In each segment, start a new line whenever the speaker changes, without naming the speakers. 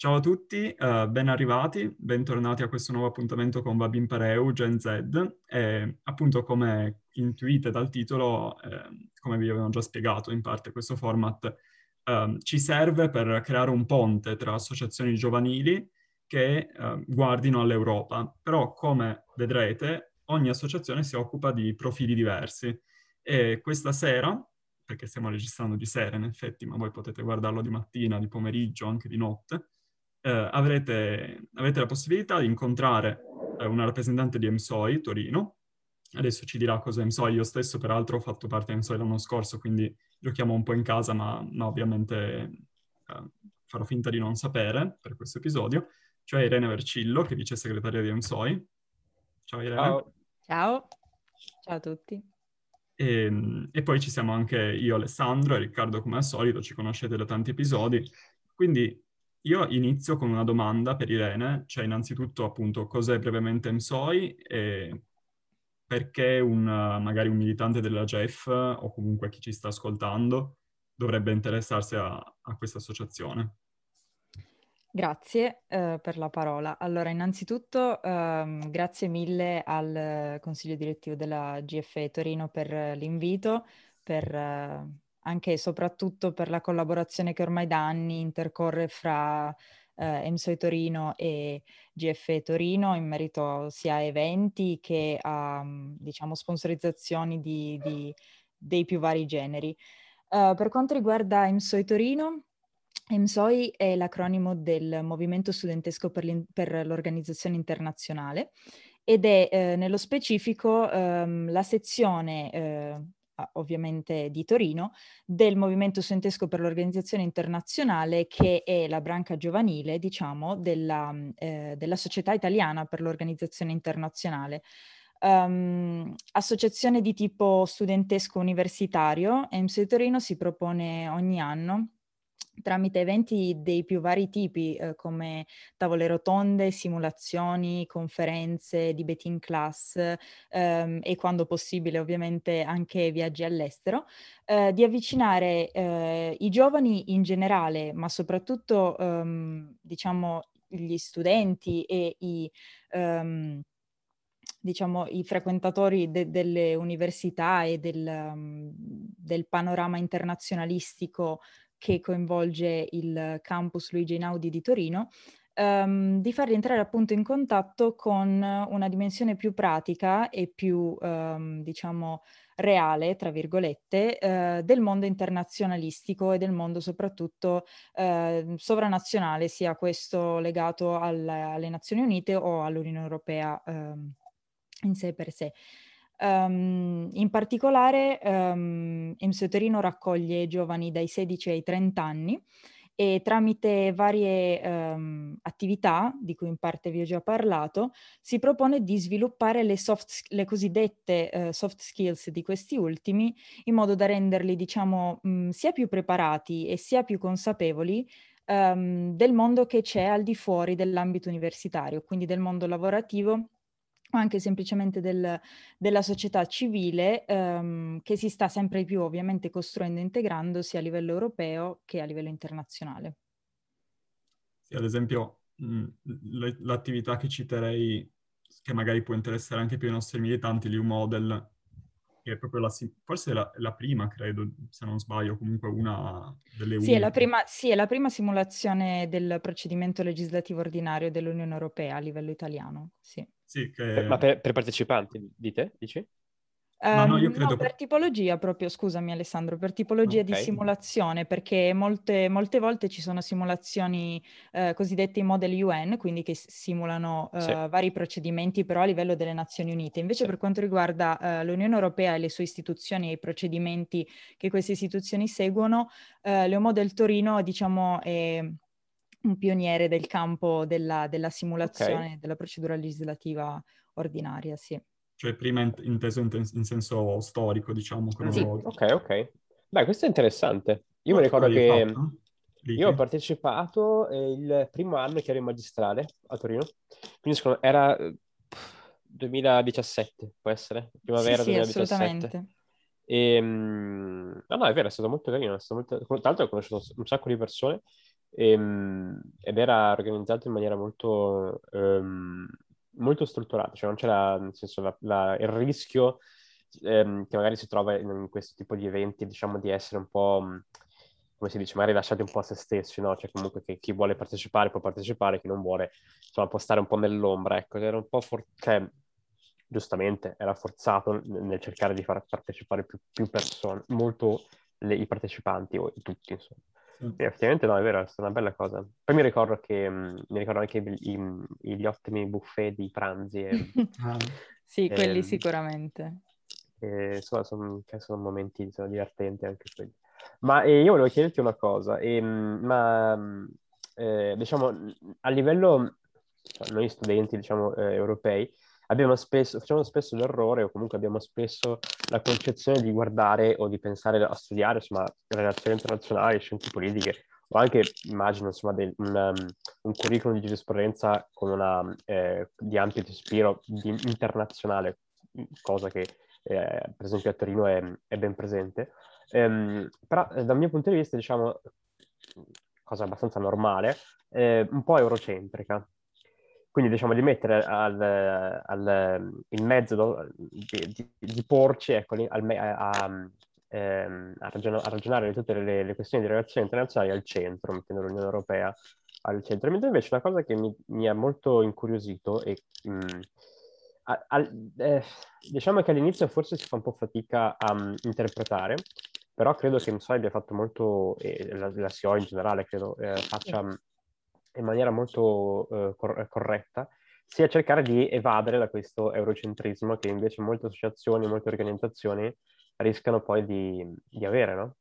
Ciao a tutti, uh, ben arrivati, bentornati a questo nuovo appuntamento con Babin Pareu, Gen Z. E, appunto, come intuite dal titolo, eh, come vi avevo già spiegato in parte, questo format eh, ci serve per creare un ponte tra associazioni giovanili che eh, guardino all'Europa. Però, come vedrete, ogni associazione si occupa di profili diversi. E questa sera, perché stiamo registrando di sera in effetti, ma voi potete guardarlo di mattina, di pomeriggio, anche di notte, eh, avrete, avete la possibilità di incontrare eh, una rappresentante di EMSOI Torino. Adesso ci dirà cosa è EMSOI. Io stesso, peraltro, ho fatto parte di EMSOI l'anno scorso, quindi giochiamo un po' in casa, ma no, ovviamente eh, farò finta di non sapere per questo episodio. Cioè Irene Vercillo, che è vice segretaria di EMSOI. Ciao Irene.
Ciao. Ciao. Ciao a tutti.
E, ehm, e, poi ci siamo anche io, Alessandro e Riccardo, come al solito, ci conoscete da tanti episodi. Quindi io inizio con una domanda per Irene, cioè innanzitutto appunto cos'è brevemente MSOI e perché un, magari un militante della GEF o comunque chi ci sta ascoltando dovrebbe interessarsi a, a questa associazione.
Grazie eh, per la parola. Allora, innanzitutto ehm, grazie mille al Consiglio direttivo della GFE Torino per l'invito, per eh, anche e soprattutto per la collaborazione che ormai da anni intercorre fra eh, EMSOI Torino e GFE Torino in merito sia a eventi che a diciamo, sponsorizzazioni di, di, dei più vari generi. Uh, per quanto riguarda EMSOI Torino, EMSOI è l'acronimo del Movimento Studentesco per, per l'Organizzazione Internazionale ed è eh, nello specifico ehm, la sezione eh, ovviamente di Torino, del Movimento Studentesco per l'Organizzazione Internazionale, che è la branca giovanile, diciamo, della, eh, della Società Italiana per l'Organizzazione Internazionale. Um, associazione di tipo studentesco universitario, EMS Torino si propone ogni anno tramite eventi dei più vari tipi eh, come tavole rotonde, simulazioni, conferenze, debate in class ehm, e quando possibile ovviamente anche viaggi all'estero, eh, di avvicinare eh, i giovani in generale, ma soprattutto ehm, diciamo gli studenti e i... Um, diciamo, i frequentatori de- delle università e del, um, del panorama internazionalistico che coinvolge il campus Luigi Einaudi di Torino, um, di farli entrare appunto in contatto con una dimensione più pratica e più, um, diciamo, reale, tra virgolette, uh, del mondo internazionalistico e del mondo soprattutto uh, sovranazionale, sia questo legato al, alle Nazioni Unite o all'Unione Europea um, in sé per sé. Um, in particolare um, EMSO Torino raccoglie giovani dai 16 ai 30 anni e tramite varie um, attività, di cui in parte vi ho già parlato, si propone di sviluppare le, soft, le cosiddette uh, soft skills di questi ultimi in modo da renderli, diciamo, mh, sia più preparati e sia più consapevoli um, del mondo che c'è al di fuori dell'ambito universitario, quindi del mondo lavorativo anche semplicemente del, della società civile ehm, che si sta sempre più ovviamente costruendo e integrando sia a livello europeo che a livello internazionale.
Sì, ad esempio mh, l'attività che citerei, che magari può interessare anche più ai nostri militanti, l'U Model, che è proprio la, forse la, la, prima, credo, se non sbaglio, comunque una delle
sì, è la prima, sì, è la prima simulazione del procedimento legislativo ordinario dell'Unione Europea a livello italiano, sì.
Sì, che...
Ma per, per partecipanti, dite? Dici?
Um, no, no, credo... no, per tipologia proprio, scusami Alessandro, per tipologia okay. di simulazione, perché molte, molte, volte ci sono simulazioni eh, cosiddette in model UN, quindi che simulano eh, sì. vari procedimenti però a livello delle Nazioni Unite. Invece sì. per quanto riguarda eh, l'Unione Europea e le sue istituzioni e i procedimenti che queste istituzioni seguono, eh, Leo del Torino diciamo è un pioniere del campo della, della simulazione okay. della procedura legislativa ordinaria, sì.
Cioè prima in- inteso in, in, senso storico, diciamo, cronologico.
Sì. Ok, ok. Beh, questo è interessante. Io mi ricordo che io ho partecipato eh, il primo anno che ero in magistrale a Torino, quindi secondo, era 2017, può essere? Primavera sì, 2017. Sì, assolutamente. E, no, no, è vero, è stato molto carino. È stato molto... Tra l'altro ho conosciuto un sacco di persone e, ehm, ed era organizzato in maniera molto, um, molto strutturata, cioè non c'era nel senso la, la, il rischio um, che magari si trova in, in, questo tipo di eventi, diciamo, di essere un po', come si dice, magari lasciati un po' a se stessi, no? Cioè comunque che chi vuole partecipare può partecipare, chi non vuole, insomma, può stare un po' nell'ombra, ecco, era un po' for- cioè, giustamente era forzato nel cercare di far partecipare più, più persone, molto le, i partecipanti o tutti, insomma. Sì, effettivamente no, è vero, è stata una bella cosa. Poi mi ricordo che mi ricordo anche i, i, gli ottimi buffet di pranzi. E,
ah. sì, e, quelli sicuramente.
E, insomma, sono, sono momenti sono divertenti anche quelli. Ma eh, io volevo chiederti una cosa, e, ma eh, diciamo a livello, cioè, noi studenti diciamo eh, europei, abbiamo spesso, facciamo spesso l'errore o comunque abbiamo spesso la concezione di guardare o di pensare a studiare insomma relazioni internazionali, scienze politiche o anche immagino insomma del, un, um, un, curriculum di giurisprudenza una, eh, di ampio respiro internazionale, cosa che eh, per esempio a Torino è, è ben presente. Um, però eh, dal mio punto di vista diciamo cosa abbastanza normale, eh, un po' eurocentrica, quindi diciamo di mettere al, al, in mezzo di, di, di porci ecco, al, a, a, ehm, a, ragion- a, ragionare di tutte le, le, questioni di relazioni internazionali al centro, mettendo l'Unione Europea al centro. Mentre invece una cosa che mi, mi ha molto incuriosito e mh, al, eh, diciamo che all'inizio forse si fa un po' fatica a um, interpretare, però credo che MSOI abbia fatto molto, e la, la SIO in generale credo eh, faccia in maniera molto uh, cor- corretta, sia cercare di evadere da questo eurocentrismo che invece molte associazioni, molte organizzazioni rischiano poi di, di avere, no?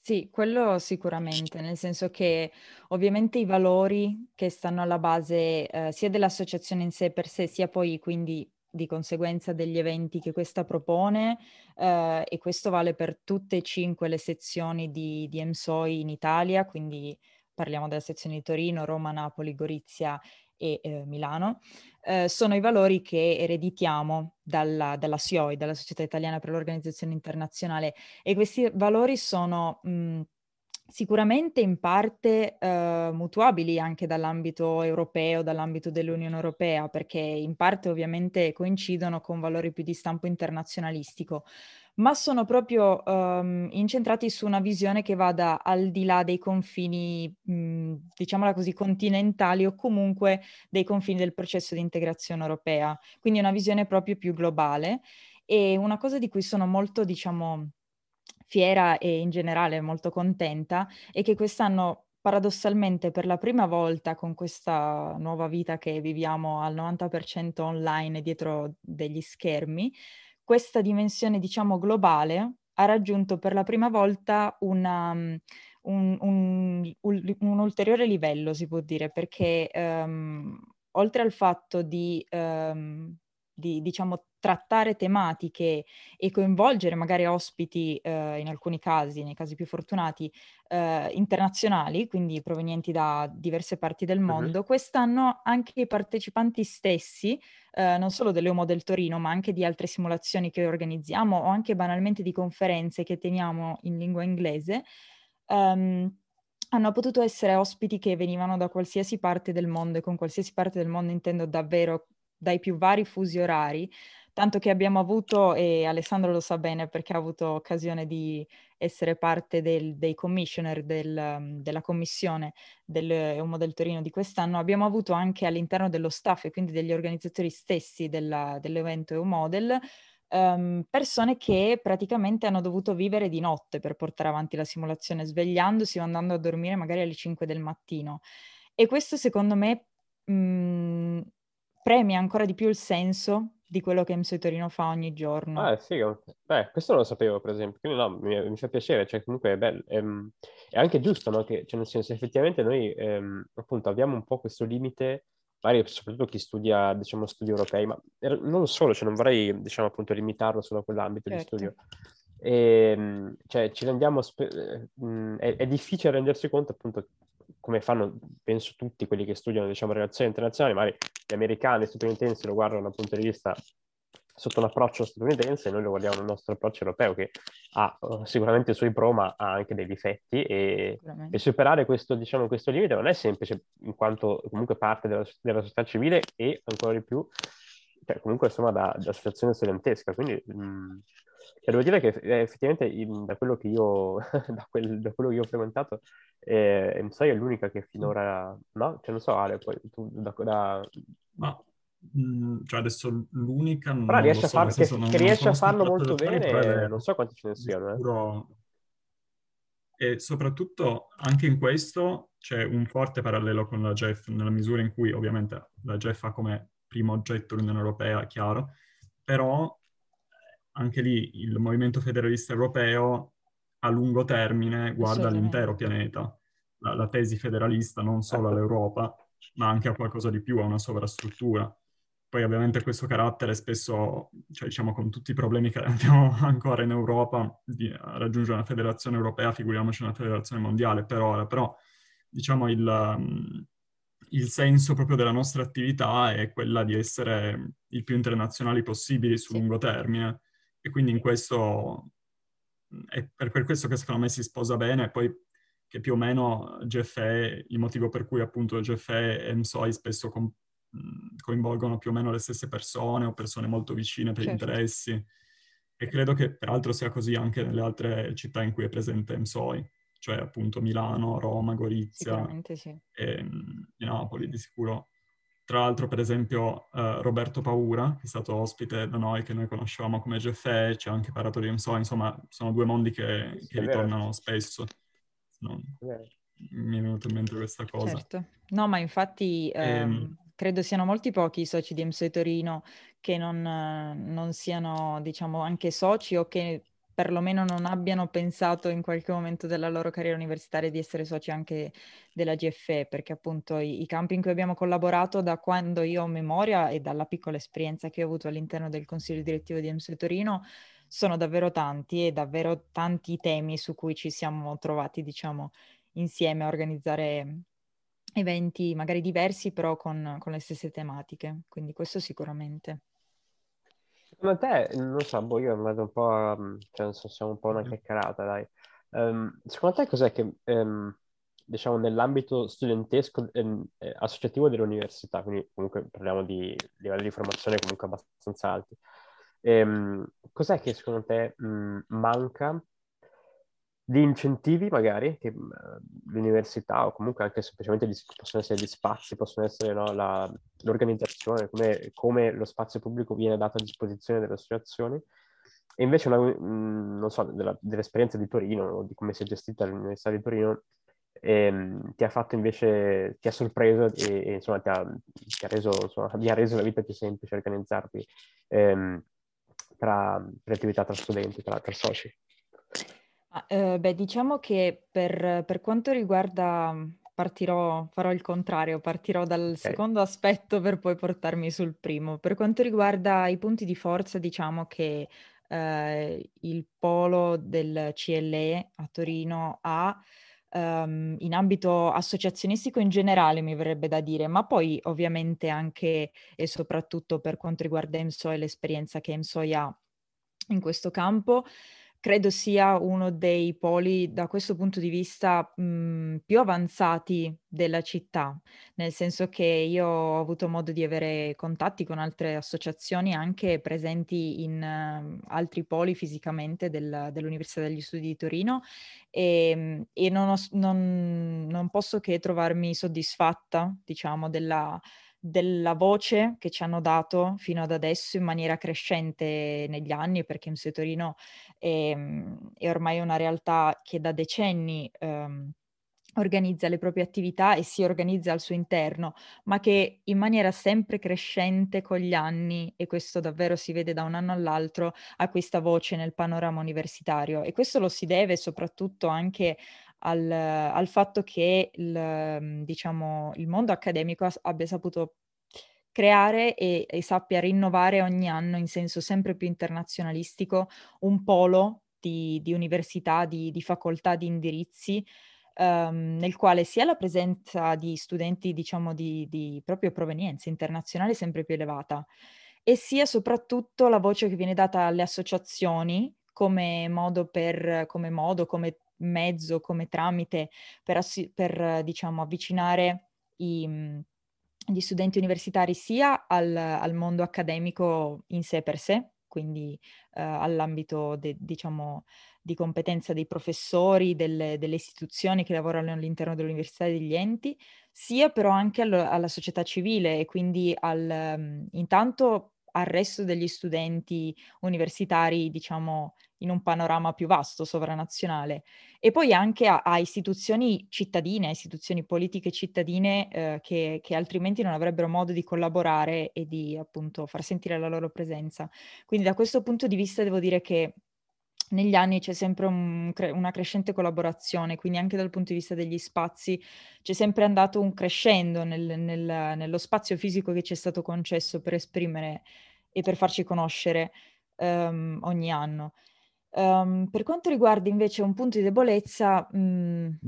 Sì, quello sicuramente, nel senso che ovviamente i valori che stanno alla base eh, sia dell'associazione in sé per sé, sia poi quindi di conseguenza degli eventi che questa propone, eh, e questo vale per tutte e cinque le sezioni di, di EMSOI in Italia, quindi parliamo della sezione di Torino, Roma, Napoli, Gorizia e eh, Milano, eh, sono i valori che ereditiamo dalla, dalla SIOI, dalla Società Italiana per l'Organizzazione Internazionale e questi valori sono mh, sicuramente in parte eh, mutuabili anche dall'ambito europeo, dall'ambito dell'Unione Europea, perché in parte ovviamente coincidono con valori più di stampo internazionalistico ma sono proprio um, incentrati su una visione che vada al di là dei confini, mh, diciamola così, continentali o comunque dei confini del processo di integrazione europea. Quindi una visione proprio più globale. E una cosa di cui sono molto, diciamo, fiera e in generale molto contenta è che quest'anno paradossalmente per la prima volta con questa nuova vita che viviamo al 90% online dietro degli schermi, questa dimensione, diciamo, globale ha raggiunto per la prima volta una, un, un, un, un, ulteriore livello, si può dire, perché um, oltre al fatto di, um, di, diciamo, trattare tematiche e coinvolgere magari ospiti, eh, in alcuni casi, nei casi più fortunati, eh, internazionali, quindi provenienti da diverse parti del mondo, uh-huh. quest'anno anche i partecipanti stessi, eh, non solo dell'Eumo del Torino, ma anche di altre simulazioni che organizziamo o anche banalmente di conferenze che teniamo in lingua inglese, ehm, hanno potuto essere ospiti che venivano da qualsiasi parte del mondo e con qualsiasi parte del mondo intendo davvero dai più vari fusi orari, tanto che abbiamo avuto, e Alessandro lo sa bene perché ha avuto occasione di essere parte del, dei commissioner del, della commissione dell'Eumo del Torino di quest'anno, abbiamo avuto anche all'interno dello staff e quindi degli organizzatori stessi della, dell'evento EUModel um, persone che praticamente hanno dovuto vivere di notte per portare avanti la simulazione, svegliandosi o andando a dormire magari alle 5 del mattino. E questo secondo me mh, mhmm, premia ancora di più il senso di quello che MC Torino fa ogni giorno.
Ah, sì, beh, questo non lo sapevo, per esempio, quindi no, mi, mi fa piacere, cioè comunque è bello, è, ehm, è anche giusto, no? Che, cioè nel senso, effettivamente noi, ehm, appunto, abbiamo un po' questo limite, magari soprattutto chi studia, diciamo, studi europei, ma non solo, cioè non vorrei, diciamo, appunto, limitarlo solo a quell'ambito certo. di studio. E, ehm, cioè, ci rendiamo, spe- mh, è, è difficile rendersi conto, appunto, come fanno, penso, tutti quelli che studiano, diciamo, relazioni internazionali, magari gli americani, gli statunitensi lo guardano dal punto di vista sotto un approccio statunitense, noi lo guardiamo nel nostro approccio europeo che ha uh, sicuramente i suoi pro, ma ha anche dei difetti e, e superare questo, diciamo, questo, limite non è semplice in quanto comunque parte della, della società civile e ancora di più, cioè, comunque insomma da, da associazione studentesca, quindi mh, mm, cioè, devo dire che eh, effettivamente in, da, quello che io, da, quel, da quello che io ho frequentato, eh, MSI è l'unica che finora, no? Cioè non so Ale, poi tu da... da...
Ma Mm, cioè adesso l'unica
però riesce so, a, far, che, non, che riesce a farlo molto bene è... non so quanti ce ne siano eh.
e soprattutto anche in questo c'è un forte parallelo con la GEF nella misura in cui ovviamente la GEF ha come primo oggetto l'Unione Europea, chiaro, però eh, anche lì il movimento federalista europeo a lungo termine guarda l'intero pianeta. La, la, tesi federalista non solo certo. all'Europa, ma anche a qualcosa di più, a una sovrastruttura. Poi ovviamente questo carattere spesso, cioè diciamo con tutti i problemi che abbiamo ancora in Europa, di raggiungere una federazione europea, figuriamoci una federazione mondiale per ora, però diciamo il, um, il senso proprio della nostra attività è quella di essere il più internazionali possibili sul sì. lungo termine e quindi in questo è per, per questo che secondo me si sposa bene, poi che più o meno GFE, il motivo per cui appunto GFE e MSOI spesso com- coinvolgono più o meno le stesse persone o persone molto vicine per certo. interessi. E credo che peraltro sia così anche nelle altre città in cui è presente MSOI, cioè appunto Milano, Roma, Gorizia sì. e, e, Napoli di sicuro. Tra l'altro, per esempio, uh, Roberto Paura, che è stato ospite da noi, che noi conoscevamo come GFE, ci ha anche parlato di MSOI, insomma, sono due mondi che, che ritornano spesso. No, mi è venuta in mente questa cosa.
Certo. No, ma infatti... Ehm... Um credo siano molti pochi i soci di MSE Torino che non, non siano, diciamo, anche soci o che perlomeno non abbiano pensato in qualche momento della loro carriera universitaria di essere soci anche della GFE, perché appunto i, i, campi in cui abbiamo collaborato da quando io ho memoria e dalla piccola esperienza che ho avuto all'interno del consiglio direttivo di MSE Torino sono davvero tanti e davvero tanti temi su cui ci siamo trovati, diciamo, insieme a organizzare eventi magari diversi però con, con le stesse tematiche, quindi questo sicuramente.
Secondo te, non so, boh, io vado un po', a, cioè, non so, siamo un po' una chiacchierata, dai. Um, secondo te cos'è che, um, diciamo, nell'ambito studentesco, um, associativo dell'università, quindi comunque parliamo di livelli di formazione comunque abbastanza alti, cos'è che secondo te mh, manca di incentivi magari che l'università o comunque anche semplicemente gli, possono essere gli spazi, possono essere no, la, l'organizzazione, come, come, lo spazio pubblico viene dato a disposizione delle associazioni. E invece, una, mh, non so, della, dell'esperienza di Torino o di come si è gestita l'Università di Torino, ehm, ti ha fatto invece, ti ha sorpreso e, e insomma ti ha, ti ha reso, insomma, vi ha reso la vita più semplice organizzarvi ehm, tra, per attività tra studenti, tra, tra soci.
Ah, eh, beh, diciamo che per, per quanto riguarda, partirò, farò il contrario, partirò dal okay. secondo aspetto per poi portarmi sul primo. Per quanto riguarda i punti di forza, diciamo che eh, il polo del CLE a Torino ha um, in ambito associazionistico in generale, mi verrebbe da dire, ma poi ovviamente anche e soprattutto per quanto riguarda EMSO e l'esperienza che EMSO ha in questo campo credo sia uno dei poli da questo punto di vista mh, mhmm, più avanzati della città, nel senso che io ho avuto modo di avere contatti con altre associazioni anche presenti in uh, altri poli fisicamente del, dell'Università degli Studi di Torino e, ehm, e non, ho, non, non posso che trovarmi soddisfatta, diciamo, della della voce che ci hanno dato fino ad adesso in maniera crescente negli anni, perché in Torino è, è, ormai una realtà che da decenni um, organizza le proprie attività e si organizza al suo interno, ma che in maniera sempre crescente con gli anni, e questo davvero si vede da un anno all'altro, ha questa voce nel panorama universitario. E questo lo si deve soprattutto anche al, al fatto che il, mhmm, diciamo, il mondo accademico abbia saputo creare e, e, sappia rinnovare ogni anno in senso sempre più internazionalistico un polo di, di università, di, di, facoltà, di indirizzi, um, nel quale sia la presenza di studenti, diciamo, di, di proprio provenienza internazionale sempre più elevata e sia soprattutto la voce che viene data alle associazioni come modo, per, come, modo come mezzo, come tramite per, per diciamo, avvicinare i, gli studenti universitari sia al, al, mondo accademico in sé per sé, quindi eh, all'ambito de, diciamo, di competenza dei professori, delle, delle, istituzioni che lavorano all'interno dell'università e degli enti, sia però anche all, alla società civile e quindi al, um, intanto al resto degli studenti universitari, diciamo, in un panorama più vasto, sovranazionale, e poi anche a, a istituzioni cittadine, istituzioni politiche cittadine eh, che, che, altrimenti non avrebbero modo di collaborare e di appunto far sentire la loro presenza. Quindi da questo punto di vista devo dire che negli anni c'è sempre un, una crescente collaborazione, quindi anche dal punto di vista degli spazi c'è sempre andato un crescendo nel, nel, nello spazio fisico che ci è stato concesso per esprimere e per farci conoscere um, ogni anno. Um, per quanto riguarda invece un punto di debolezza, mh, mhmm,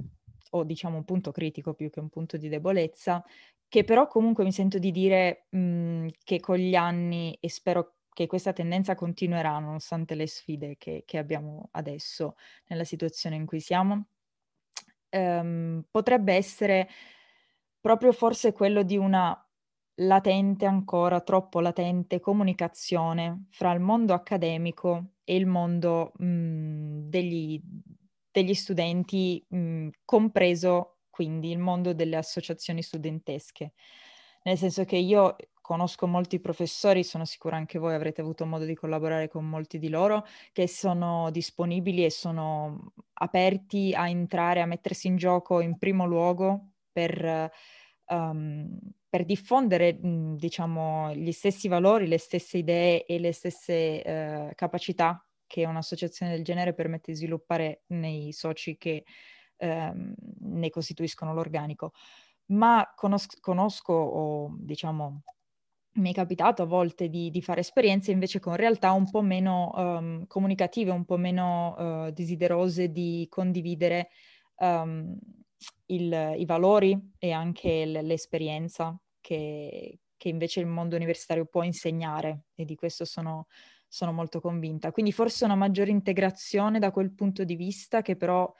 o diciamo un punto critico più che un punto di debolezza, che però comunque mi sento di dire mh, mhmm, che con gli anni, e spero che questa tendenza continuerà nonostante le sfide che, che abbiamo adesso nella situazione in cui siamo, um, potrebbe essere proprio forse quello di una latente ancora, troppo latente comunicazione fra il mondo accademico e il mondo mh, mhmm, degli, degli, studenti, mh, mhmm, compreso quindi il mondo delle associazioni studentesche. Nel senso che io conosco molti professori, sono sicura anche voi avrete avuto modo di collaborare con molti di loro, che sono disponibili e sono aperti a entrare, a mettersi in gioco in primo luogo per, um, per diffondere, mh, diciamo, gli stessi valori, le stesse idee e le stesse uh, capacità che un'associazione del genere permette di sviluppare nei soci che um, ne costituiscono l'organico. Ma conos- conosco o diciamo mi è capitato a volte di, di, fare esperienze invece con realtà un po' meno um, comunicative, un po' meno uh, desiderose di condividere um, il, i valori e anche l- l'esperienza che, che, invece il mondo universitario può insegnare e di questo sono, sono molto convinta. Quindi forse una maggiore integrazione da quel punto di vista che però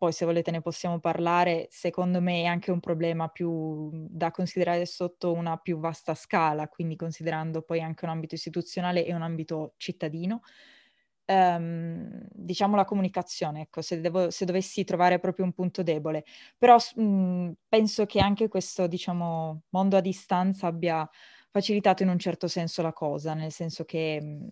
poi se volete ne possiamo parlare, secondo me è anche un problema più da considerare sotto una più vasta scala, quindi considerando poi anche un ambito istituzionale e un ambito cittadino. Um, diciamo la comunicazione, ecco, se, devo, se, dovessi trovare proprio un punto debole. Però mh, penso che anche questo, diciamo, mondo a distanza abbia facilitato in un certo senso la cosa, nel senso che mh,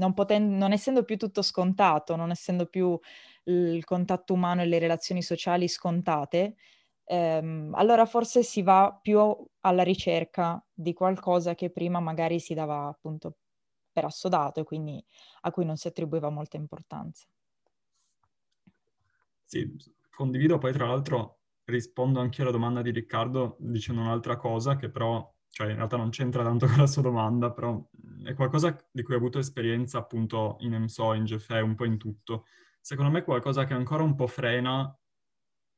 non, poten- non essendo più tutto scontato, non essendo più il contatto umano e le relazioni sociali scontate, ehm, allora forse si va più alla ricerca di qualcosa che prima magari si dava appunto per assodato e quindi a cui non si attribuiva molta importanza.
Sì, condivido poi tra l'altro rispondo anche alla domanda di Riccardo dicendo un'altra cosa che però, cioè in realtà non c'entra tanto con la sua domanda, però è qualcosa di cui ho avuto esperienza appunto in EMSO, in GFE, un po' in tutto secondo me qualcosa che ancora un po' frena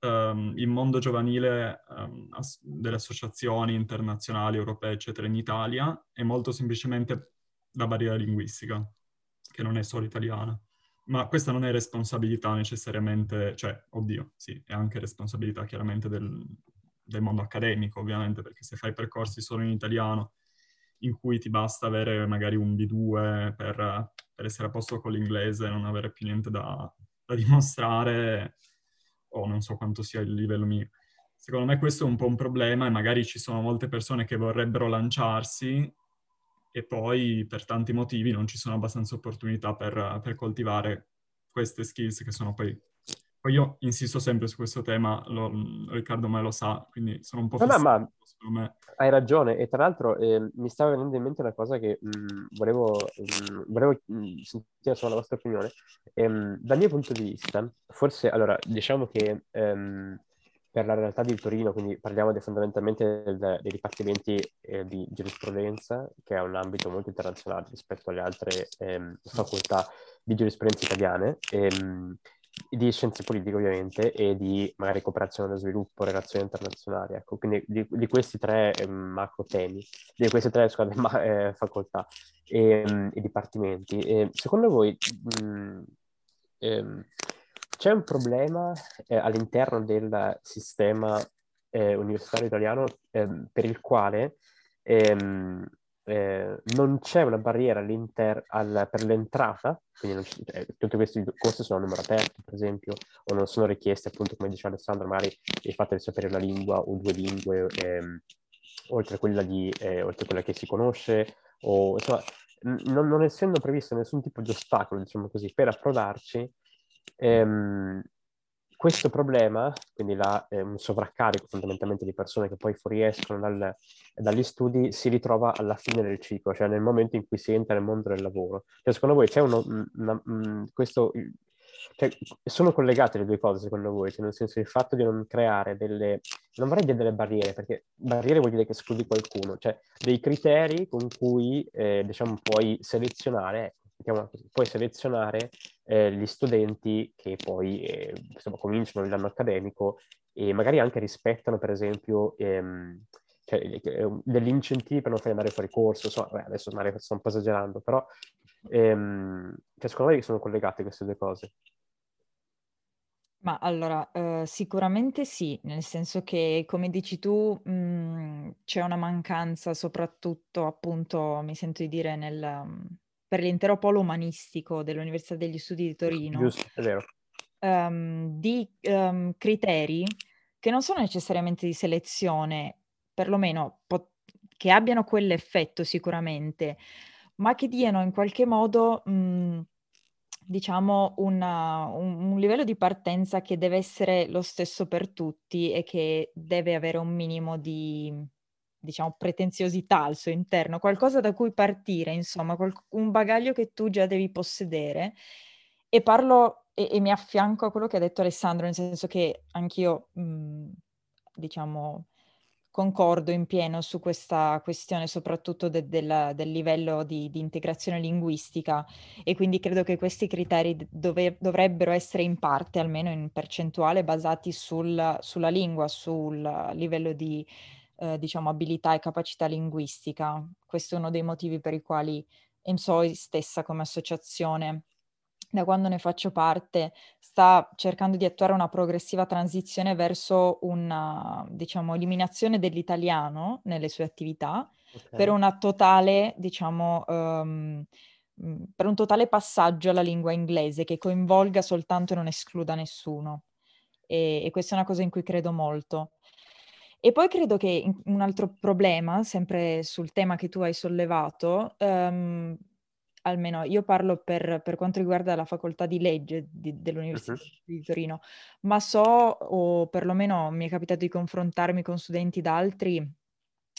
um, il mondo giovanile um, as- delle associazioni internazionali, europee, eccetera, in Italia è molto semplicemente la barriera linguistica, che non è solo italiana. Ma questa non è responsabilità necessariamente, cioè, oddio, sì, è anche responsabilità chiaramente del, del mondo accademico, ovviamente, perché se fai percorsi solo in italiano in cui ti basta avere magari un B2 per, per essere a posto con l'inglese e non avere più niente da, da dimostrare, o non so quanto sia il livello mio. Secondo me questo è un po' un problema e magari ci sono molte persone che vorrebbero lanciarsi e poi per tanti motivi non ci sono abbastanza opportunità per, per coltivare queste skills che sono poi poi io insisto sempre su questo tema, lo, Riccardo me lo sa, quindi sono un po'
no, ma hai ragione. E tra l'altro eh, mi stava venendo in mente una cosa che mh, mm, volevo, mh, mm, volevo mh, mm, sentire sulla vostra opinione. Ehm, dal mio punto di vista, forse, allora, diciamo che ehm, per la realtà di Torino, quindi parliamo fondamentalmente del, dei dipartimenti eh, di giurisprudenza, che è un ambito molto internazionale rispetto alle altre ehm, facoltà di giurisprudenza italiane. Ehm, di scienze politiche ovviamente e di magari cooperazione allo sviluppo, relazioni internazionali, ecco, quindi di, di questi tre eh, macro temi, di queste tre scusate, ma, eh, facoltà e, mm, e dipartimenti. E, secondo voi mh, mm, ehm, c'è un problema eh, all'interno del sistema eh, universitario italiano ehm, per il quale ehm, eh, non c'è una barriera al, per l'entrata, quindi c- eh, tutti questi corsi sono a numero aperto, per esempio, o non sono richiesti, appunto, come diceva Alessandro, magari il fatto di sapere una lingua o due lingue, ehm, oltre, quella di, eh, oltre quella che si conosce, o insomma, n- non, essendo previsto nessun tipo di ostacolo, diciamo così, per approdarci, ehm, questo problema, quindi la, eh, un sovraccarico fondamentalmente di persone che poi fuoriescono dal, dagli studi, si ritrova alla fine del ciclo, cioè nel momento in cui si entra nel mondo del lavoro. Cioè, secondo voi c'è uno, una, una, questo, cioè, sono collegate le due cose secondo voi? Cioè, nel senso il fatto di non creare delle, non vorrei dire delle barriere, perché barriere vuol dire che escludi qualcuno, cioè dei criteri con cui eh, diciamo puoi selezionare, ecco, così, puoi selezionare eh, gli studenti che poi eh, insomma, cominciano l'anno accademico e magari anche rispettano, per esempio, ehm, cioè, eh, degli incentivi per non fare andare fuori corso. So, beh, adesso magari sto un po' esagerando, però ehm, cioè, secondo me sono collegate queste due cose.
Ma allora, eh, sicuramente sì, nel senso che, come dici tu, mh, mhmm, c'è una mancanza, soprattutto, appunto, mi sento di dire, nel, per l'intero polo umanistico dell'Università degli Studi di Torino,
Giusto, è vero.
Um, di um, criteri che non sono necessariamente di selezione, perlomeno po- che abbiano quell'effetto sicuramente, ma che diano in qualche modo, mh, diciamo, una, un, un livello di partenza che deve essere lo stesso per tutti e che deve avere un minimo di diciamo, pretenziosità al suo interno, qualcosa da cui partire, insomma, qual- un bagaglio che tu già devi possedere. E parlo e, e, mi affianco a quello che ha detto Alessandro, nel senso che anch'io, mh, diciamo, concordo in pieno su questa questione, soprattutto de- del, del, livello di, di, integrazione linguistica e quindi credo che questi criteri dove, dovrebbero essere in parte, almeno in percentuale, basati sul, sulla lingua, sul livello di eh, diciamo, abilità e capacità linguistica. Questo è uno dei motivi per i quali EMSOI stessa come associazione, da quando ne faccio parte, sta cercando di attuare una progressiva transizione verso una, diciamo, eliminazione dell'italiano nelle sue attività okay. per una totale, diciamo, um, per un totale passaggio alla lingua inglese che coinvolga soltanto e non escluda nessuno. E, e questa è una cosa in cui credo molto. E poi credo che un altro problema, sempre sul tema che tu hai sollevato, ehm, almeno io parlo per, per, quanto riguarda la facoltà di legge di, dell'Università uh-huh. di Torino, ma so, o perlomeno mi è capitato di confrontarmi con studenti da altri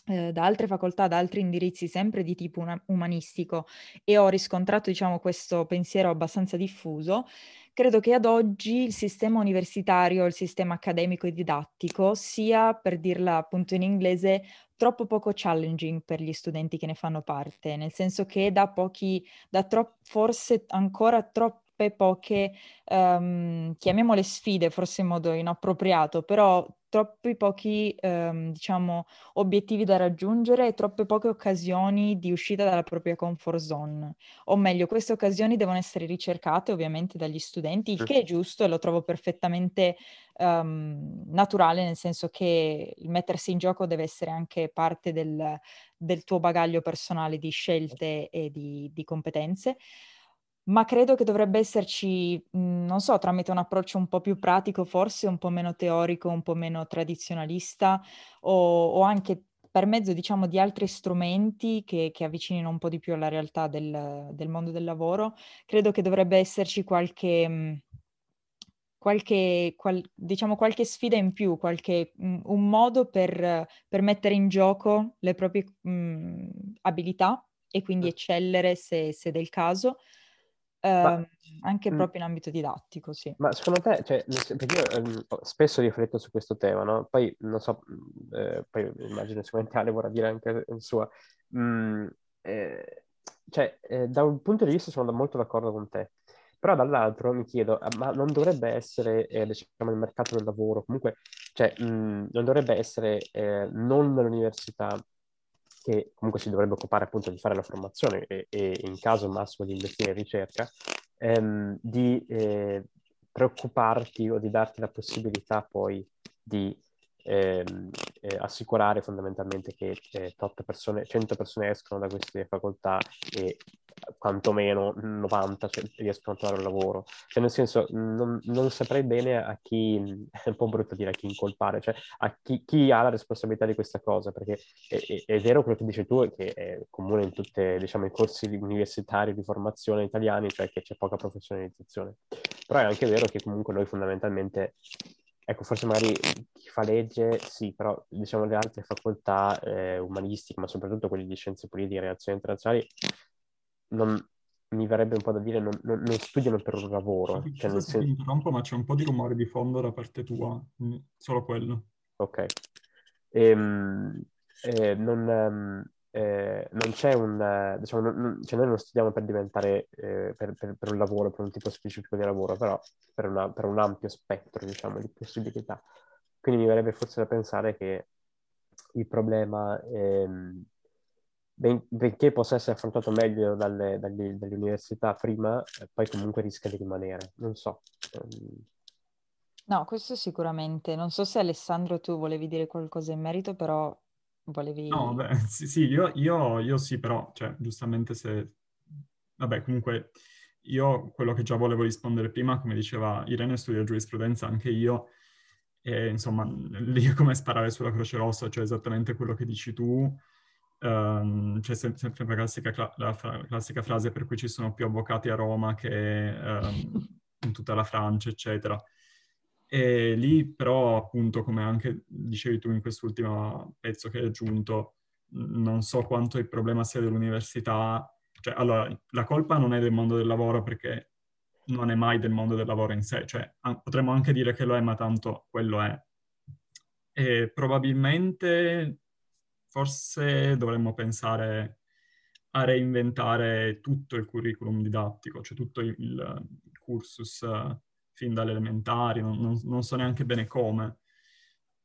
eh, da altre facoltà, da altri indirizzi sempre di tipo una- umanistico e ho riscontrato, diciamo, questo pensiero abbastanza diffuso, Credo che ad oggi il sistema universitario, il sistema accademico e didattico sia, per dirla appunto in inglese, troppo poco challenging per gli studenti che ne fanno parte, nel senso che da pochi, da tro- forse ancora troppe poche, um, chiamiamole sfide, forse in modo inappropriato, però troppi pochi, ehm, diciamo, obiettivi da raggiungere e troppe poche occasioni di uscita dalla propria comfort zone. O meglio, queste occasioni devono essere ricercate ovviamente dagli studenti, il che è giusto e lo trovo perfettamente um, naturale, nel senso che il mettersi in gioco deve essere anche parte del, del tuo bagaglio personale di scelte e di, di competenze ma credo che dovrebbe esserci, mhmm, non so, tramite un approccio un po' più pratico, forse un po' meno teorico, un po' meno tradizionalista, o, o anche per mezzo, diciamo, di altri strumenti che, che, avvicinino un po' di più alla realtà del, del, mondo del lavoro, credo che dovrebbe esserci qualche, mhmm, qualche, qual, diciamo, qualche sfida in più, qualche, mh, mhmm, un modo per, per, mettere in gioco le proprie mh, abilità e quindi eccellere se, se del caso ma, ehm, anche mh, proprio in ambito didattico, sì.
Ma secondo te, cioè, perché io eh, spesso rifletto su questo tema, no? Poi non so, eh, poi immagino sicuramente Ale vorrà dire anche il suo. Mm, eh, cioè, eh, da un punto di vista sono molto d'accordo con te, Però dall'altro mi chiedo, ah, ma non dovrebbe essere, eh, diciamo, il mercato del lavoro, comunque, cioè, mh, non dovrebbe essere eh, non l'università che comunque si dovrebbe occupare appunto di fare la formazione e, e in caso massimo di investire in ricerca, ehm, di eh, preoccuparti o di darti la possibilità poi di ehm, eh, assicurare fondamentalmente che eh, persone, 100 persone escono da queste facoltà e quantomeno 90 cioè, riescono a trovare un lavoro. Cioè, nel senso, non, non, saprei bene a chi, è un po' brutto dire a chi incolpare, cioè a chi, chi ha la responsabilità di questa cosa, perché è, è, è, vero quello che dici tu, che è comune in tutti diciamo, i corsi universitari di formazione italiani, cioè che c'è poca professionalizzazione. Però è anche vero che comunque noi fondamentalmente Ecco, forse magari chi fa legge, sì, però diciamo le altre facoltà eh, umanistiche, ma soprattutto quelle di scienze politiche e relazioni internazionali, non, mi verrebbe un po' da dire, non, non, non studiano per un lavoro.
Cioè, nel sen- interrompo, ma c'è un po' di rumore di fondo da parte tua, solo quello.
Ok. Ehm, eh, non, ehm, eh, non c'è un... diciamo, non, cioè noi non studiamo per diventare, eh, per, per, per, un lavoro, per un tipo specifico di lavoro, però per, una, per un ampio spettro, diciamo, di possibilità. Quindi mi verrebbe forse da pensare che il problema... Ehm, ben, benché possa essere affrontato meglio dalle, dalle, dalle università prima, eh, poi comunque rischia di rimanere. Non so.
Um... No, questo sicuramente. Non so se Alessandro tu volevi dire qualcosa in merito, però volevi...
No, beh, sì, sì io, io, io, sì, però, cioè, giustamente se... Vabbè, comunque, io quello che già volevo rispondere prima, come diceva Irene, studia giurisprudenza, anche io, e insomma, lì è come sparare sulla Croce Rossa, cioè esattamente quello che dici tu, Um, c'è sempre la classica, la classica, frase per cui ci sono più avvocati a Roma che um, in tutta la Francia, eccetera. E lì però, appunto, come anche dicevi tu in quest'ultimo pezzo che hai aggiunto, non so quanto il problema sia dell'università. Cioè, allora, la colpa non è del mondo del lavoro perché non è mai del mondo del lavoro in sé. Cioè, potremmo anche dire che lo è, ma tanto quello è. E probabilmente forse dovremmo pensare a reinventare tutto il curriculum didattico, cioè tutto il, il cursus fin dalle elementari, non, non, non, so neanche bene come,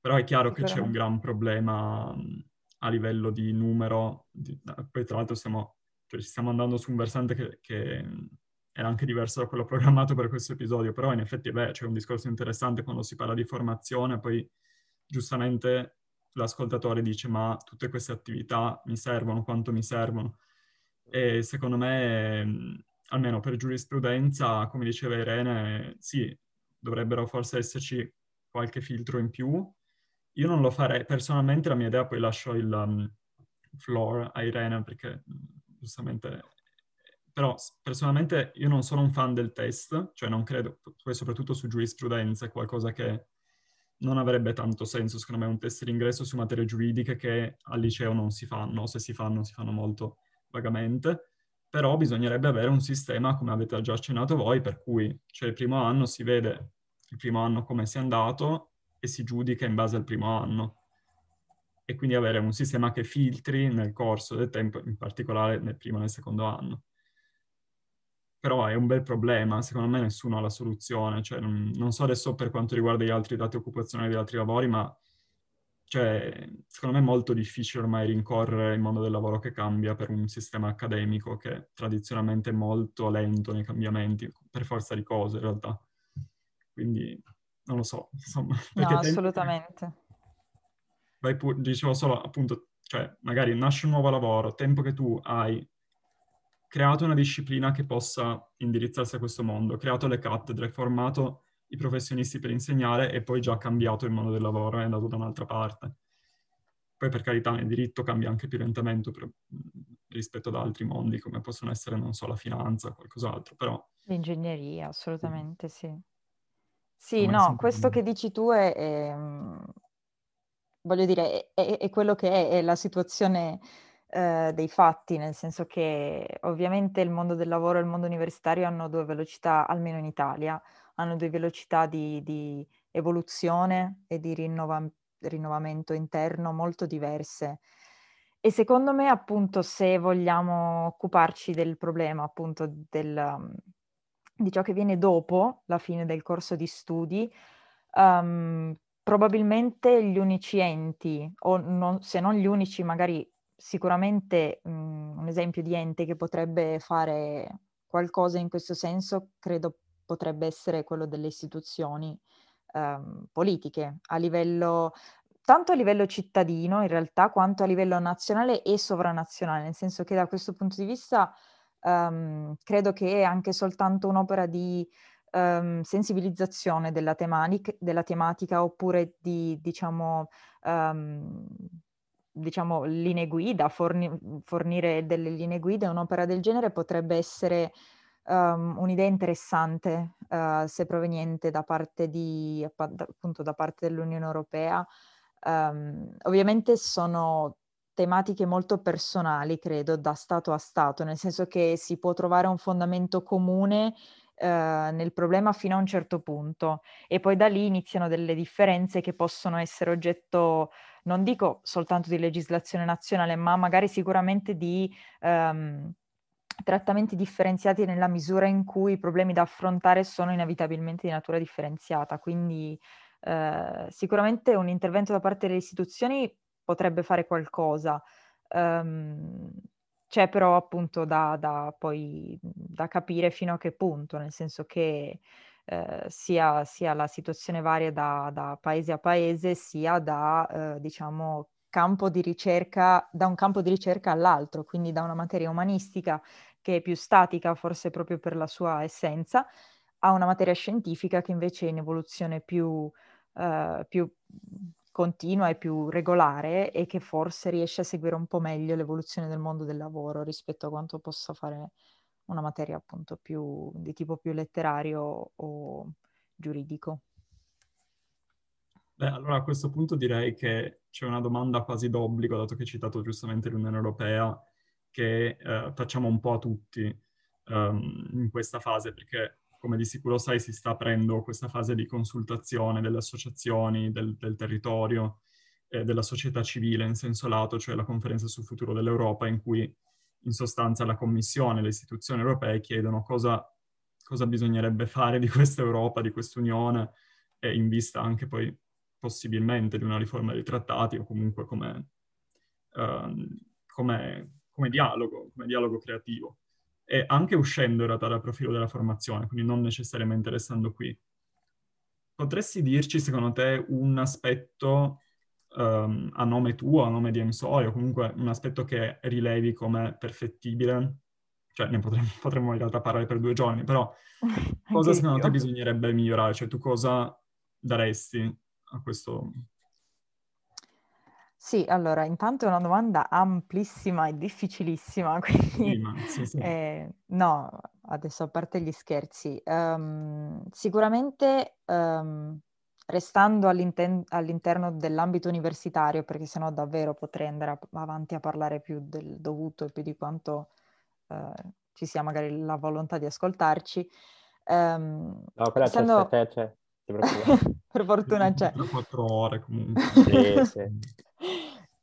però è chiaro che c'è un gran problema a livello di numero, di, poi tra l'altro stiamo, cioè, stiamo andando su un versante che, che era anche diverso da quello programmato per questo episodio, però in effetti beh, c'è un discorso interessante quando si parla di formazione, poi giustamente l'ascoltatore dice ma tutte queste attività mi servono, quanto mi servono? E secondo me, almeno per giurisprudenza, come diceva Irene, sì, dovrebbero forse esserci qualche filtro in più. Io non lo farei, personalmente la mia idea, poi lascio il um, floor a Irene perché giustamente... Però personalmente io non sono un fan del test, cioè non credo, poi soprattutto su giurisprudenza è qualcosa che non avrebbe tanto senso, secondo me, un test d'ingresso su materie giuridiche che al liceo non si fanno, se si fanno, si fanno molto vagamente, però bisognerebbe avere un sistema, come avete già accennato voi, per cui cioè il primo anno si vede il primo anno come si è andato e si giudica in base al primo anno. E quindi avere un sistema che filtri nel corso del tempo, in particolare nel primo e nel secondo anno però è un bel problema, secondo me nessuno ha la soluzione, cioè, non, non, so adesso per quanto riguarda gli altri dati occupazionali degli altri lavori, ma cioè, secondo me è molto difficile ormai rincorrere il mondo del lavoro che cambia per un sistema accademico che tradizionalmente è molto lento nei cambiamenti, per forza di cose in realtà. Quindi non lo so, insomma.
No, assolutamente.
Vai pur, dicevo solo appunto, cioè magari nasce un nuovo lavoro, tempo che tu hai creato una disciplina che possa indirizzarsi a questo mondo, creato le cattedre, formato i professionisti per insegnare e poi già cambiato il mondo del lavoro, è andato da un'altra parte. Poi per carità nel diritto cambia anche più lentamente per, rispetto ad altri mondi come possono essere, non so, la finanza o qualcos'altro, però...
L'ingegneria, assolutamente sì. Sì, no, questo che dici tu è, è voglio dire, è, è, quello che è, è la situazione eh, dei fatti, nel senso che ovviamente il mondo del lavoro e il mondo universitario hanno due velocità, almeno in Italia, hanno due velocità di, di evoluzione e di rinnova- rinnovamento interno molto diverse. E secondo me, appunto, se vogliamo occuparci del problema, appunto, del, di ciò che viene dopo la fine del corso di studi, um, probabilmente gli unici enti, o non, se non gli unici, magari sicuramente um, un esempio di ente che potrebbe fare qualcosa in questo senso, credo potrebbe essere quello delle istituzioni um, politiche, a livello, tanto a livello cittadino in realtà, quanto a livello nazionale e sovranazionale, nel senso che da questo punto di vista um, credo che anche soltanto un'opera di um, sensibilizzazione della, temanic- della, tematica oppure di, diciamo, um, diciamo, linee guida, forni- fornire delle linee guida, un'opera del genere potrebbe essere um, un'idea interessante uh, se proveniente da parte, di, appunto, da parte dell'Unione Europea. Um, ovviamente sono tematiche molto personali, credo, da Stato a Stato, nel senso che si può trovare un fondamento comune eh, nel problema fino a un certo punto e poi da lì iniziano delle differenze che possono essere oggetto, non dico soltanto di legislazione nazionale, ma magari sicuramente di ehm, trattamenti differenziati nella misura in cui i problemi da affrontare sono inevitabilmente di natura differenziata. Quindi eh, sicuramente un intervento da parte delle istituzioni potrebbe fare qualcosa. Um, c'è però appunto da, da, poi, da capire fino a che punto, nel senso che eh, sia, sia, la situazione varia da, da, paese a paese, sia da, eh, diciamo, campo di ricerca, da un campo di ricerca all'altro, quindi da una materia umanistica che è più statica, forse proprio per la sua essenza, a una materia scientifica che invece è in evoluzione più, eh, più continua e più regolare e che forse riesce a seguire un po' meglio l'evoluzione del mondo del lavoro rispetto a quanto possa fare una materia appunto più di tipo più letterario o giuridico.
Beh, allora a questo punto direi che c'è una domanda quasi d'obbligo, dato che hai citato giustamente l'Unione Europea, che eh, facciamo un po' a tutti um, in questa fase, perché come di sicuro sai, si sta aprendo questa fase di consultazione delle associazioni, del, del territorio, eh, della società civile in senso lato, cioè la conferenza sul futuro dell'Europa, in cui in sostanza la Commissione e le istituzioni europee chiedono cosa, cosa bisognerebbe fare di questa Europa, di questa Unione, e in vista anche poi possibilmente di una riforma dei trattati o comunque come, uh, come, come dialogo, come dialogo creativo e anche uscendo in realtà dal profilo della formazione, quindi non necessariamente restando qui. Potresti dirci, secondo te, un aspetto um, a nome tuo, a nome di EMSOI, o comunque un aspetto che rilevi come perfettibile? Cioè, ne potremmo, potremmo in realtà parlare per due giorni, però cosa secondo te bisognerebbe migliorare? Cioè, tu cosa daresti a questo
sì, allora, intanto è una domanda amplissima e difficilissima, quindi
sì, sì.
eh, no, adesso a parte gli scherzi, um, sicuramente um, restando all'inter- all'interno dell'ambito universitario, perché sennò davvero potrei andare a- avanti a parlare più del dovuto e più di quanto uh, ci sia magari la volontà di ascoltarci. Um,
no, quella essendo... c'è, c'è, c'è.
per fortuna c'è.
Quattro ore comunque.
sì, sì.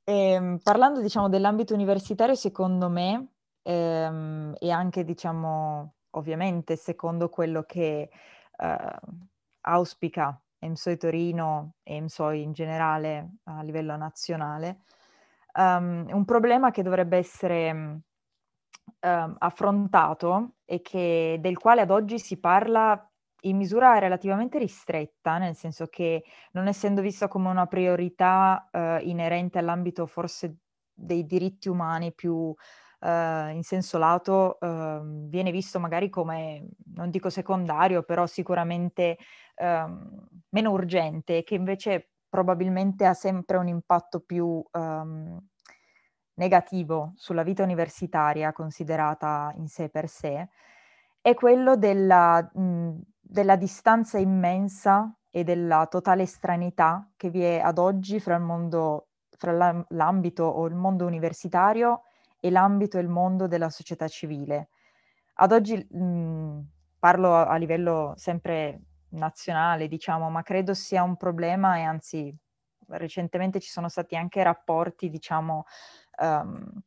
E, ehm, parlando, diciamo, dell'ambito universitario, secondo me, ehm, e anche, diciamo, ovviamente, secondo quello che eh, auspica EMSOI Torino e EMSOI in generale a livello nazionale, um, un problema che dovrebbe essere um, affrontato e che, del quale ad oggi si parla in misura relativamente ristretta, nel senso che non essendo vista come una priorità eh, inerente all'ambito forse dei diritti umani più eh, in senso lato, eh, viene visto magari come, non dico secondario, però sicuramente ehm, meno urgente, che invece probabilmente ha sempre un impatto più ehm, negativo sulla vita universitaria considerata in sé per sé, è quello della... Mh, della distanza immensa e della totale estraneità che vi è ad oggi fra il mondo, fra l'ambito o il mondo universitario e l'ambito e il mondo della società civile. Ad oggi mh, parlo a, a, livello sempre nazionale, diciamo, ma credo sia un problema e anzi recentemente ci sono stati anche rapporti, diciamo, um,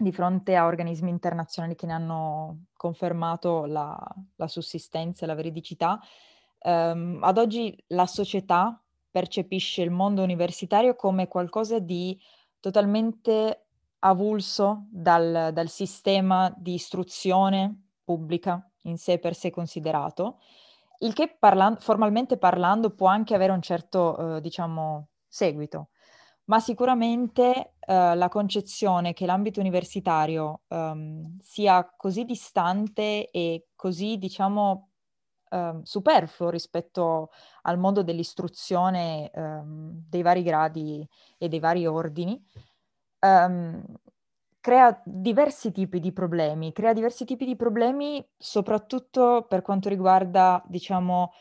di fronte a organismi internazionali che ne hanno confermato la, la sussistenza e la veridicità. Um, ad oggi la società percepisce il mondo universitario come qualcosa di totalmente avulso dal, dal sistema di istruzione pubblica in sé per sé considerato, il che parla- formalmente parlando può anche avere un certo, eh, diciamo, seguito ma sicuramente eh, la concezione che l'ambito universitario um, sia così distante e così, diciamo, um, superfluo rispetto al mondo dell'istruzione um, dei vari gradi e dei vari ordini, crea diversi tipi di problemi, crea diversi tipi di problemi soprattutto per quanto riguarda, diciamo,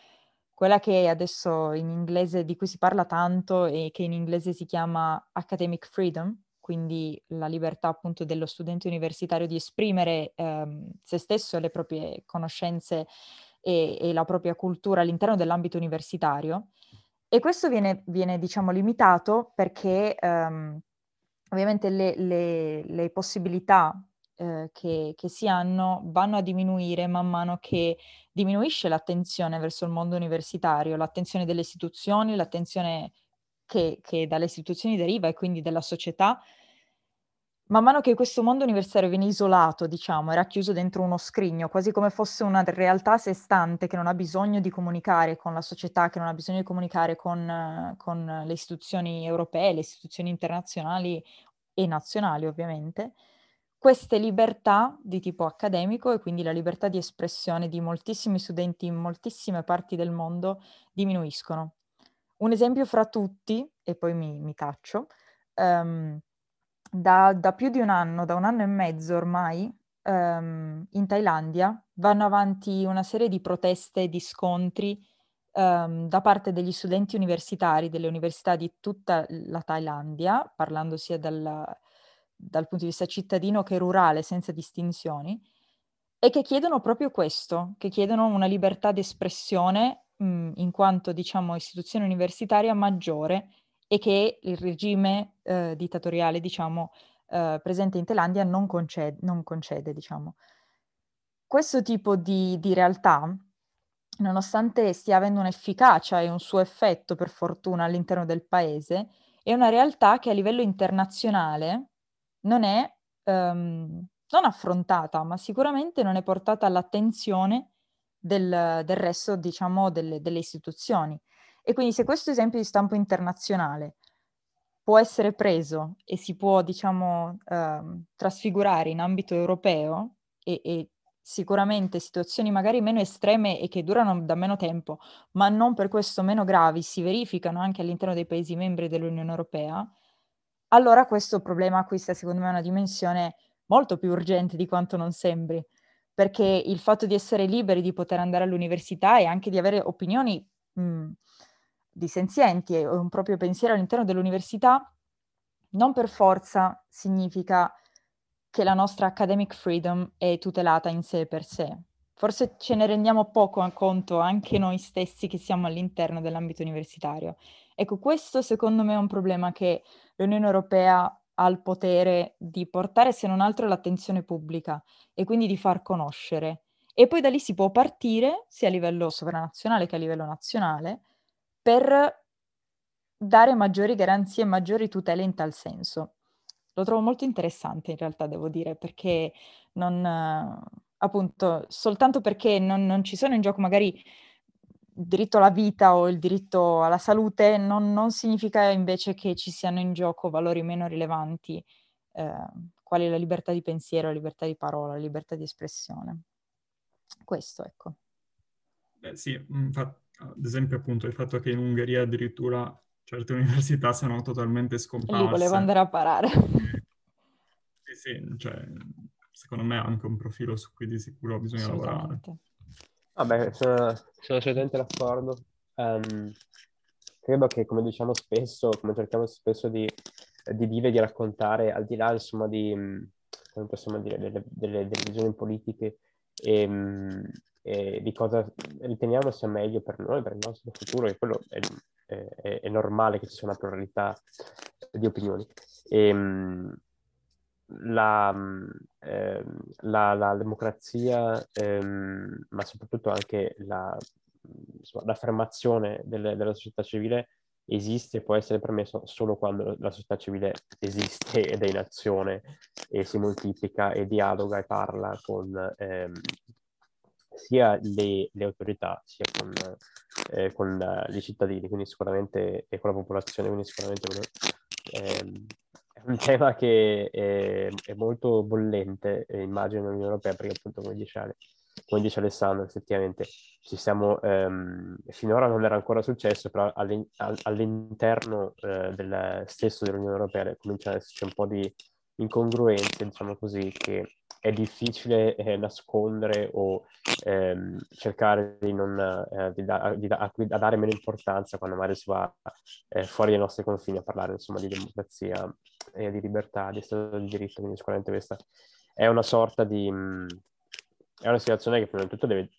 quella che adesso in inglese di cui si parla tanto e che in inglese si chiama academic freedom, quindi la libertà appunto dello studente universitario di esprimere ehm, se stesso le proprie conoscenze e, e, la propria cultura all'interno dell'ambito universitario. E questo viene, viene diciamo, limitato perché ehm, ovviamente le, le, le possibilità eh, che, che, si hanno vanno a diminuire man mano che diminuisce l'attenzione verso il mondo universitario, l'attenzione delle istituzioni, l'attenzione che, che dalle istituzioni deriva e quindi della società. Man mano che questo mondo universitario viene isolato, diciamo, è racchiuso dentro uno scrigno, quasi come fosse una realtà a sé stante che non ha bisogno di comunicare con la società, che non ha bisogno di comunicare con, con le istituzioni europee, le istituzioni internazionali e nazionali, ovviamente queste libertà di tipo accademico e quindi la libertà di espressione di moltissimi studenti in moltissime parti del mondo diminuiscono. Un esempio fra tutti, e poi mi, mi taccio, um, da, da, più di un anno, da un anno e mezzo ormai, um, in Thailandia vanno avanti una serie di proteste e di scontri um, da parte degli studenti universitari delle università di tutta la Thailandia, parlando sia dalla, dal punto di vista cittadino che rurale, senza distinzioni, e che chiedono proprio questo, che chiedono una libertà di espressione mh, in quanto, diciamo, istituzione universitaria maggiore e che il regime eh, dittatoriale, diciamo, eh, presente in Thailandia non concede, non concede diciamo. Questo tipo di, di realtà, nonostante stia avendo un'efficacia e un suo effetto, per fortuna, all'interno del paese, è una realtà che a livello internazionale non è um, non affrontata, ma sicuramente non è portata all'attenzione del, del resto, diciamo, delle, delle istituzioni. E quindi se questo esempio di stampo internazionale può essere preso e si può, diciamo, uh, trasfigurare in ambito europeo e, e, sicuramente situazioni magari meno estreme e che durano da meno tempo, ma non per questo meno gravi, si verificano anche all'interno dei Paesi membri dell'Unione Europea, allora questo problema acquista secondo me una dimensione molto più urgente di quanto non sembri, perché il fatto di essere liberi, di poter andare all'università e anche di avere opinioni mh, dissenzienti e un proprio pensiero all'interno dell'università, non per forza significa che la nostra academic freedom è tutelata in sé per sé. Forse ce ne rendiamo poco conto anche noi stessi che siamo all'interno dell'ambito universitario. Ecco, questo secondo me è un problema che l'Unione Europea ha il potere di portare se non altro l'attenzione pubblica e quindi di far conoscere. E poi da lì si può partire, sia a livello sovranazionale che a livello nazionale, per dare maggiori garanzie e maggiori tutele in tal senso. Lo trovo molto interessante in realtà, devo dire, perché non, appunto, soltanto perché non, non ci sono in gioco magari il diritto alla vita o il diritto alla salute non, non, significa invece che ci siano in gioco valori meno rilevanti, eh, quali la libertà di pensiero, la libertà di parola, la libertà di espressione. Questo, ecco.
Beh, sì, infatti, ad esempio appunto il fatto che in Ungheria addirittura certe università siano totalmente scomparse.
Lì volevo andare a parare.
sì, sì, cioè, secondo me è anche un profilo su cui di sicuro bisogna lavorare.
Vabbè, sono, sono assolutamente d'accordo. Um, credo che, come diciamo spesso, come cerchiamo spesso di, di dire e di raccontare, al di là, insomma, di, come possiamo dire, delle, delle, delle visioni politiche e, e, di cosa riteniamo sia meglio per noi, per il nostro futuro, e quello è, è, è normale che ci sia una pluralità di opinioni. E, la, eh, la, la, democrazia, ehm, ma soprattutto anche la, insomma, l'affermazione del, della società civile esiste e può essere permesso solo quando la società civile esiste ed è in azione e si moltiplica e dialoga e parla con ehm, sia le, le, autorità sia con, eh, con uh, i cittadini, quindi sicuramente e con la popolazione, quindi sicuramente ehm, un tema che è, è molto bollente, eh, immagino, nell'Unione Europea, perché appunto come dice Ale, come dice Alessandro, effettivamente ci siamo, ehm, finora non era ancora successo, però all'interno eh, del stesso dell'Unione Europea comincia ad esserci un po' di incongruenze, diciamo così, che è difficile eh, nascondere o ehm, cercare di, non, eh, di, da, di, da, a, a, dare meno importanza quando magari si va eh, fuori dai nostri confini a parlare insomma di democrazia e di libertà, di Stato di diritto, quindi sicuramente questa è una sorta di... Mh, è una situazione che prima di tutto deve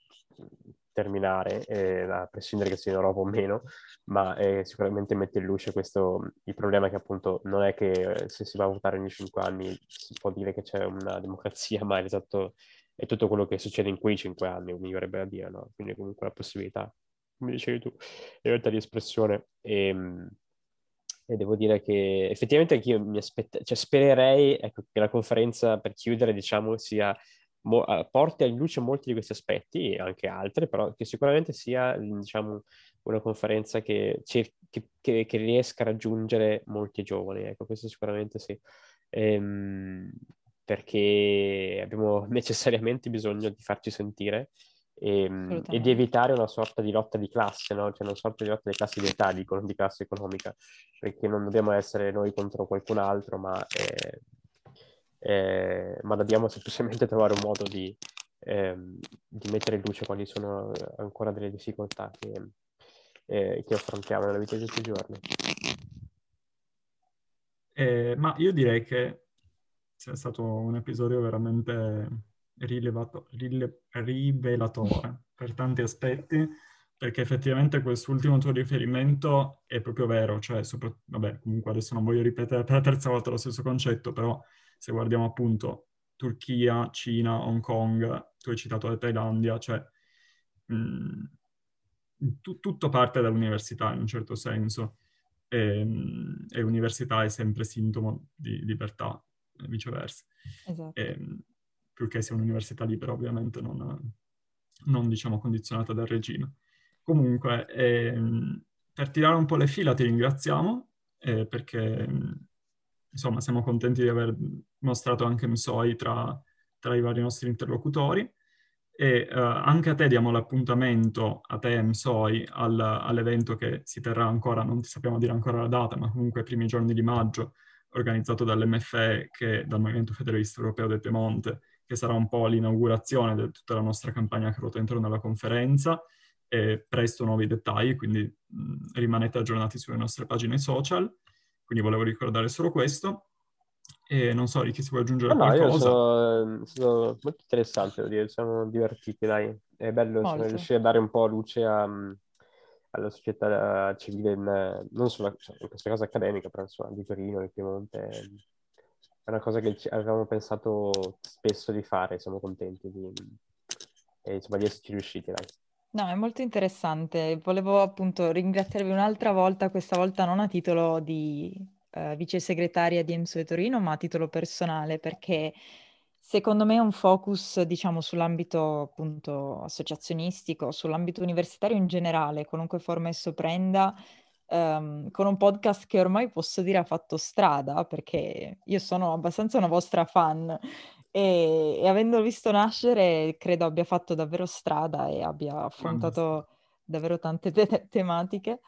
terminare, eh, a prescindere che sia in Europa o meno, ma eh, sicuramente mette in luce questo, il problema che appunto non è che eh, se si va a votare ogni cinque anni si può dire che c'è una democrazia, ma è, esatto, è tutto quello che succede in quei cinque anni, mi verrebbe da dire, no? Quindi comunque la possibilità, come dicevi tu, libertà di espressione e, ehm, e devo dire che effettivamente anch'io mi aspetto, cioè spererei ecco, che la conferenza per chiudere, diciamo, sia mo- porti in luce molti di questi aspetti e anche altri, però che sicuramente sia, diciamo, una conferenza che, cer- che, che, che riesca a raggiungere molti giovani, ecco, questo sicuramente sì. Ehm, perché abbiamo necessariamente bisogno di farci sentire e, ehm, e, di evitare una sorta di lotta di classe, no? Cioè una sorta di lotta di classe di età, dicono, di classe economica, perché non dobbiamo essere noi contro qualcun altro, ma eh, eh, ma dobbiamo semplicemente trovare un modo di, ehm, di, mettere in luce quali sono ancora delle difficoltà che, eh, che affrontiamo nella vita di tutti i giorni.
Eh, ma io direi che sia stato un episodio veramente rilevato, rile, rivelatore per tanti aspetti, perché effettivamente quest'ultimo tuo riferimento è proprio vero, cioè, sopra, vabbè, comunque adesso non voglio ripetere per la terza volta lo stesso concetto, però se guardiamo appunto Turchia, Cina, Hong Kong, tu hai citato la Thailandia, cioè mh, mm, tu, tutto parte dall'università in un certo senso e, mh, e l'università è sempre sintomo di libertà e viceversa. Esatto. E, purché sia un'università libera ovviamente non, non diciamo condizionata dal regime. Comunque, ehm, per tirare un po' le fila ti ringraziamo eh, perché insomma siamo contenti di aver mostrato anche MSOI tra, tra i vari nostri interlocutori e uh, anche a te diamo l'appuntamento, a te MSOI, al, all'evento che si terrà ancora, non sappiamo dire ancora la data, ma comunque i primi giorni di maggio, organizzato dall'MFE, che dal Movimento Federalista Europeo del Piemonte, che sarà un po' l'inaugurazione di tutta la nostra campagna che ruota intorno alla conferenza, e presto nuovi dettagli, quindi mh, rimanete aggiornati sulle nostre pagine social. Quindi volevo ricordare solo questo. E non so, Ricky, si vuoi aggiungere no, qualcosa?
No, sono, sono, molto interessante, devo dire, siamo divertiti, dai. È bello cioè, riuscire a dare un po' luce a, alla società civile, in, non solo cioè, in questa cosa accademica, però insomma, di Torino, di Piemonte. È una cosa che avevamo pensato spesso di fare, siamo contenti di, e, insomma, di esserci riusciti, dai.
No, è molto interessante. Volevo appunto ringraziarvi un'altra volta, questa volta non a titolo di eh, vice segretaria di EMSO Torino, ma a titolo personale, perché secondo me un focus, diciamo, sull'ambito appunto associazionistico, sull'ambito universitario in generale, qualunque forma esso prenda, ehm, con un podcast che ormai posso dire ha fatto strada, perché io sono abbastanza una vostra fan e, e avendo visto nascere, credo abbia fatto davvero strada e abbia affrontato davvero tante te- tematiche.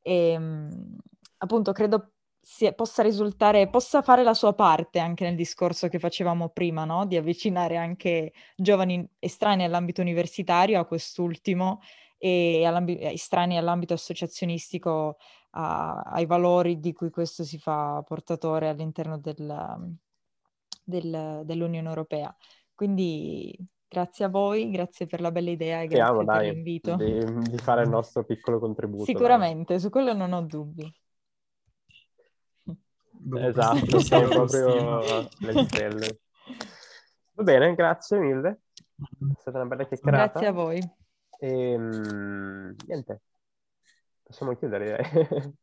E ehm, appunto credo sia, possa risultare, possa fare la sua parte anche nel discorso che facevamo prima, no? Di avvicinare anche giovani estranei all'ambito universitario a quest'ultimo e estranei all'ambito associazionistico a, ai valori di cui questo si fa portatore all'interno del, del, dell'Unione Europea. Quindi grazie a voi, grazie per la bella idea e grazie Speriamo, per dai, l'invito.
Di, di, fare il nostro piccolo contributo.
Sicuramente, dai. su quello non ho dubbi.
Esatto, siamo proprio le stelle. Va bene, grazie mille. È stata una bella chiacchierata.
Grazie a voi.
E, um, niente, possiamo chiudere direi.